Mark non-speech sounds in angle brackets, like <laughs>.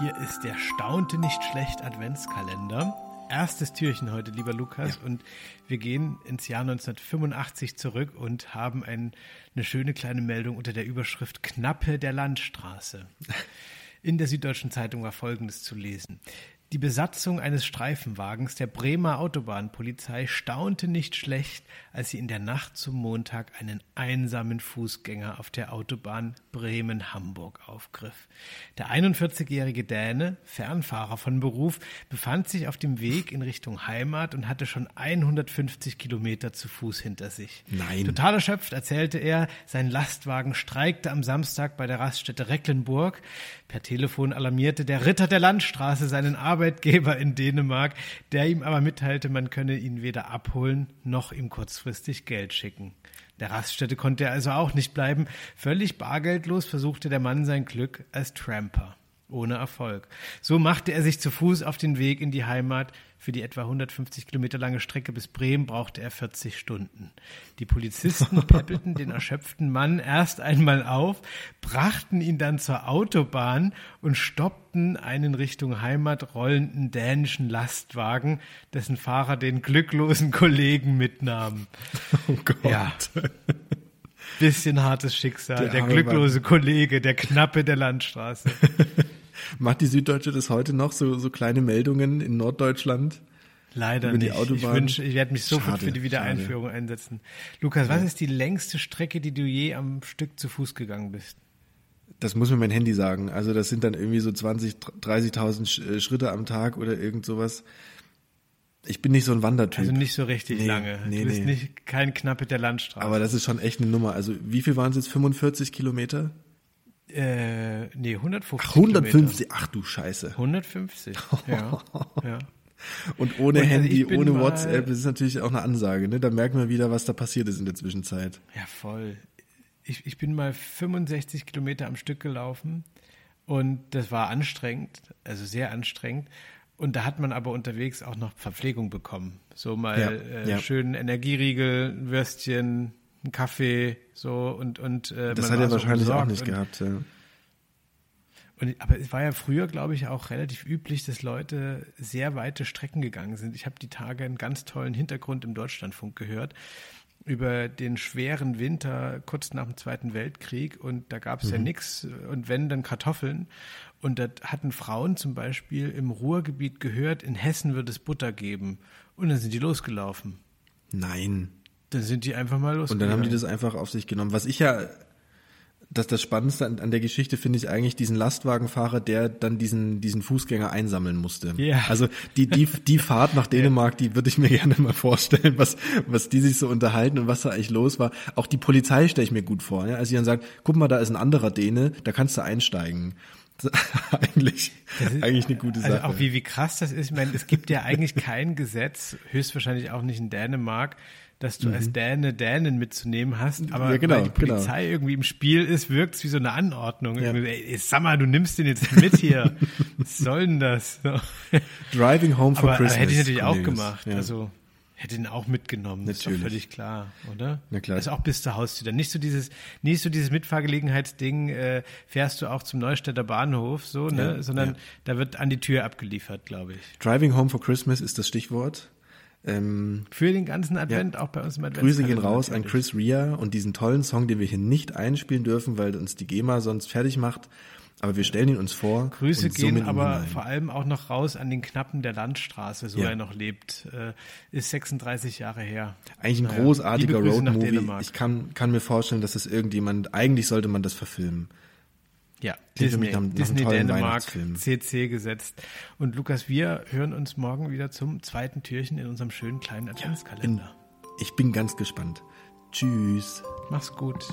Hier ist der staunte nicht schlecht Adventskalender. Erstes Türchen heute, lieber Lukas. Ja. Und wir gehen ins Jahr 1985 zurück und haben ein, eine schöne kleine Meldung unter der Überschrift Knappe der Landstraße. In der Süddeutschen Zeitung war Folgendes zu lesen. Die Besatzung eines Streifenwagens der Bremer Autobahnpolizei staunte nicht schlecht, als sie in der Nacht zum Montag einen einsamen Fußgänger auf der Autobahn Bremen-Hamburg aufgriff. Der 41-jährige Däne, Fernfahrer von Beruf, befand sich auf dem Weg in Richtung Heimat und hatte schon 150 Kilometer zu Fuß hinter sich. Nein. Total erschöpft erzählte er, sein Lastwagen streikte am Samstag bei der Raststätte Recklenburg. Per Telefon alarmierte der Ritter der Landstraße seinen Arbeitgeber in Dänemark, der ihm aber mitteilte, man könne ihn weder abholen noch ihm kurzfristig Geld schicken. Der Raststätte konnte er also auch nicht bleiben. Völlig bargeldlos versuchte der Mann sein Glück als Tramper. Ohne Erfolg. So machte er sich zu Fuß auf den Weg in die Heimat, für die etwa 150 Kilometer lange Strecke bis Bremen brauchte er 40 Stunden. Die Polizisten <laughs> peppelten den erschöpften Mann erst einmal auf, brachten ihn dann zur Autobahn und stoppten einen Richtung Heimat rollenden dänischen Lastwagen, dessen Fahrer den glücklosen Kollegen mitnahm. <laughs> Oh Gott. Ja. Bisschen hartes Schicksal. Der, der glücklose Mann. Kollege, der Knappe der Landstraße. <laughs> Macht die Süddeutsche das heute noch, so, so kleine Meldungen in Norddeutschland? Leider nicht. Ich wünsche, ich werde mich sofort schade, für die Wiedereinführung schade. einsetzen. Lukas, was ist die längste Strecke, die du je am Stück zu Fuß gegangen bist? Das muss mir mein Handy sagen. Also das sind dann irgendwie so 20, 30.000 äh, Schritte am Tag oder irgend sowas. Ich bin nicht so ein Wandertyp. Also nicht so richtig nee, lange. Nee, du bist nee. nicht kein Knappe der Landstraße. Aber das ist schon echt eine Nummer. Also wie viel waren es jetzt? 45 Kilometer? Äh, nee, 150. Ach, 150, Kilometer. ach du Scheiße. 150, ja. <laughs> ja. Und ohne und also Handy, ohne WhatsApp, das ist natürlich auch eine Ansage, ne? Da merkt man wieder, was da passiert ist in der Zwischenzeit. Ja, voll. Ich, ich bin mal 65 Kilometer am Stück gelaufen und das war anstrengend, also sehr anstrengend. Und da hat man aber unterwegs auch noch Verpflegung bekommen. So mal ja, äh, ja. schön Energieriegel, Würstchen, einen Kaffee, so und und äh, das hat er wahrscheinlich auch nicht und, gehabt. Ja. Und, aber es war ja früher, glaube ich, auch relativ üblich, dass Leute sehr weite Strecken gegangen sind. Ich habe die Tage einen ganz tollen Hintergrund im Deutschlandfunk gehört über den schweren Winter kurz nach dem Zweiten Weltkrieg und da gab es mhm. ja nichts und wenn, dann Kartoffeln. Und da hatten Frauen zum Beispiel im Ruhrgebiet gehört, in Hessen wird es Butter geben. Und dann sind die losgelaufen. Nein. Dann sind die einfach mal los. Und dann haben die das einfach auf sich genommen. Was ich ja, das, das Spannendste an, an der Geschichte finde ich eigentlich diesen Lastwagenfahrer, der dann diesen, diesen Fußgänger einsammeln musste. Ja. Also die, die, die Fahrt nach <laughs> Dänemark, die würde ich mir <laughs> gerne mal vorstellen, was, was die sich so unterhalten und was da eigentlich los war. Auch die Polizei stelle ich mir gut vor. Ja? Also sie dann sagt, guck mal, da ist ein anderer Däne, da kannst du einsteigen. <laughs> eigentlich, ist, eigentlich eine gute also Sache. Also auch wie, wie krass das ist. Ich meine, es gibt ja eigentlich kein Gesetz, höchstwahrscheinlich auch nicht in Dänemark, dass du mhm. als Däne Dänen mitzunehmen hast, aber ja, genau, weil die Polizei genau. irgendwie im Spiel ist, wirkt es wie so eine Anordnung. Ja. Ey, sag mal, du nimmst den jetzt mit hier. <laughs> Was soll denn das? Driving home for aber, Christmas. Aber hätte ich natürlich Cornelius. auch gemacht. Ja. Also hätte ihn auch mitgenommen. Natürlich. Das ist völlig klar, oder? Na klar. Das ist auch bis zur Haustür. Nicht so dieses, nicht so dieses Mitfahrgelegenheitsding, äh, fährst du auch zum Neustädter Bahnhof, so, ne? Ja, Sondern da wird an die Tür abgeliefert, glaube ich. Driving home for Christmas ist das Stichwort. Ähm, Für den ganzen Advent, ja, auch bei uns im Advent. Grüße gehen raus an Chris Ria und diesen tollen Song, den wir hier nicht einspielen dürfen, weil uns die GEMA sonst fertig macht. Aber wir stellen ihn uns vor. Grüße gehen aber vor allem auch noch raus an den Knappen der Landstraße, so ja. er noch lebt. Äh, ist 36 Jahre her. Eigentlich ein naja, großartiger Roadmovie. Ich kann, kann mir vorstellen, dass das irgendjemand, eigentlich sollte man das verfilmen. Ja, Disney, nach, nach Disney Dänemark, CC gesetzt. Und Lukas, wir hören uns morgen wieder zum zweiten Türchen in unserem schönen kleinen Adventskalender. Ja, ich bin ganz gespannt. Tschüss. Mach's gut.